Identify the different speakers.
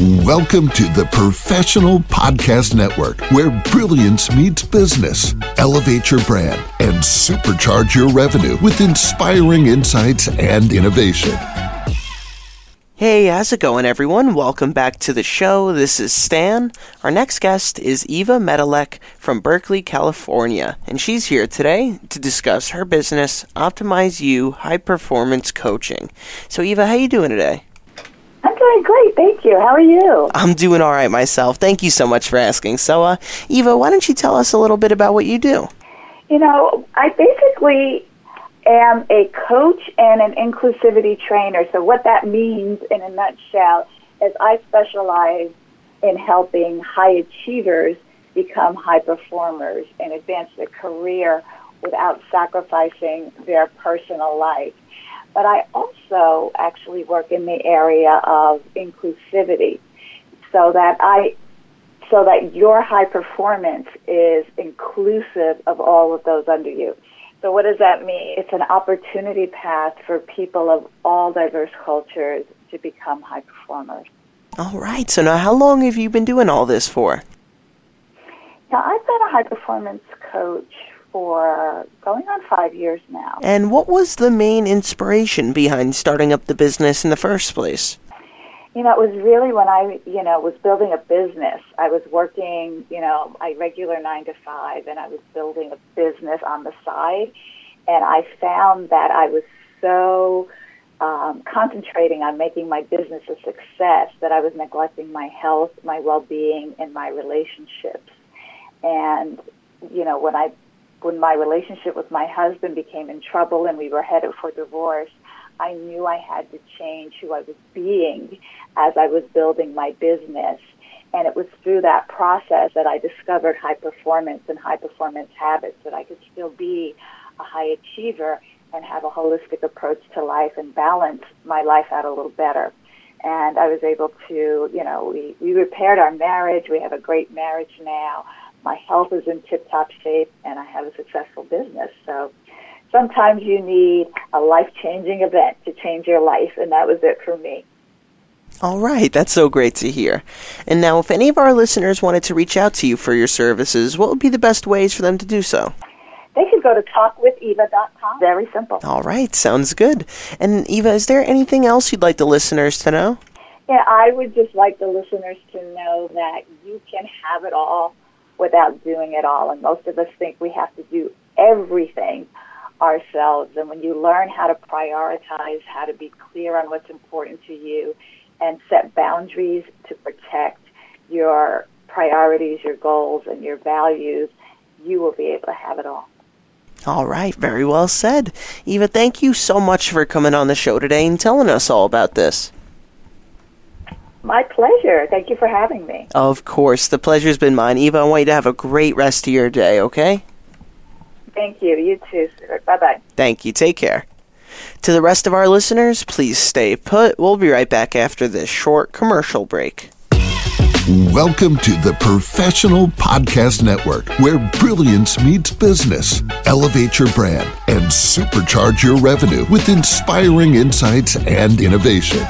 Speaker 1: Welcome to the Professional Podcast Network, where brilliance meets business. Elevate your brand and supercharge your revenue with inspiring insights and innovation.
Speaker 2: Hey, how's it going, everyone? Welcome back to the show. This is Stan. Our next guest is Eva Medilek from Berkeley, California, and she's here today to discuss her business, Optimize You High Performance Coaching. So, Eva, how you doing today?
Speaker 3: Doing great, thank you. How are you?
Speaker 2: I'm doing all right myself. Thank you so much for asking. So, uh, Eva, why don't you tell us a little bit about what you do?
Speaker 3: You know, I basically am a coach and an inclusivity trainer. So, what that means in a nutshell is I specialize in helping high achievers become high performers and advance their career without sacrificing their personal life. But I also actually work in the area of inclusivity so that I so that your high performance is inclusive of all of those under you. So what does that mean? It's an opportunity path for people of all diverse cultures to become high performers.
Speaker 2: All right. So now, how long have you been doing all this for?
Speaker 3: Now, I've been a high performance coach for going on five years now.
Speaker 2: And what was the main inspiration behind starting up the business in the first place?
Speaker 3: You know, it was really when I, you know, was building a business. I was working, you know, my regular nine to five, and I was building a business on the side. And I found that I was so um, concentrating on making my business a success that I was neglecting my health, my well-being, and my relationships. And you know, when I when my relationship with my husband became in trouble and we were headed for divorce, I knew I had to change who I was being as I was building my business. And it was through that process that I discovered high performance and high performance habits that I could still be a high achiever and have a holistic approach to life and balance my life out a little better. And I was able to, you know, we, we repaired our marriage. We have a great marriage now my health is in tip top shape, and I have a successful business. So sometimes you need a life changing event to change your life, and that was it for me.
Speaker 2: All right, that's so great to hear. And now, if any of our listeners wanted to reach out to you for your services, what would be the best ways for them to do so?
Speaker 3: They could go to talkwitheva.com. Very simple.
Speaker 2: All right, sounds good. And Eva, is there anything else you'd like the listeners to know?
Speaker 3: Yeah, I would just like the listeners to know that you can have it all without doing it all. And most of us think we have to do everything ourselves. And when you learn how to prioritize, how to be clear on what's important to you, and set boundaries to protect your priorities, your goals, and your values, you will be able to have it all.
Speaker 2: All right, very well said. Eva, thank you so much for coming on the show today and telling us all about this.
Speaker 3: My pleasure. Thank you for having me.
Speaker 2: Of course. The pleasure's been mine. Eva, I want you to have a great rest of your day, okay?
Speaker 3: Thank you. You too. Bye bye.
Speaker 2: Thank you. Take care. To the rest of our listeners, please stay put. We'll be right back after this short commercial break.
Speaker 1: Welcome to the Professional Podcast Network, where brilliance meets business. Elevate your brand and supercharge your revenue with inspiring insights and innovation.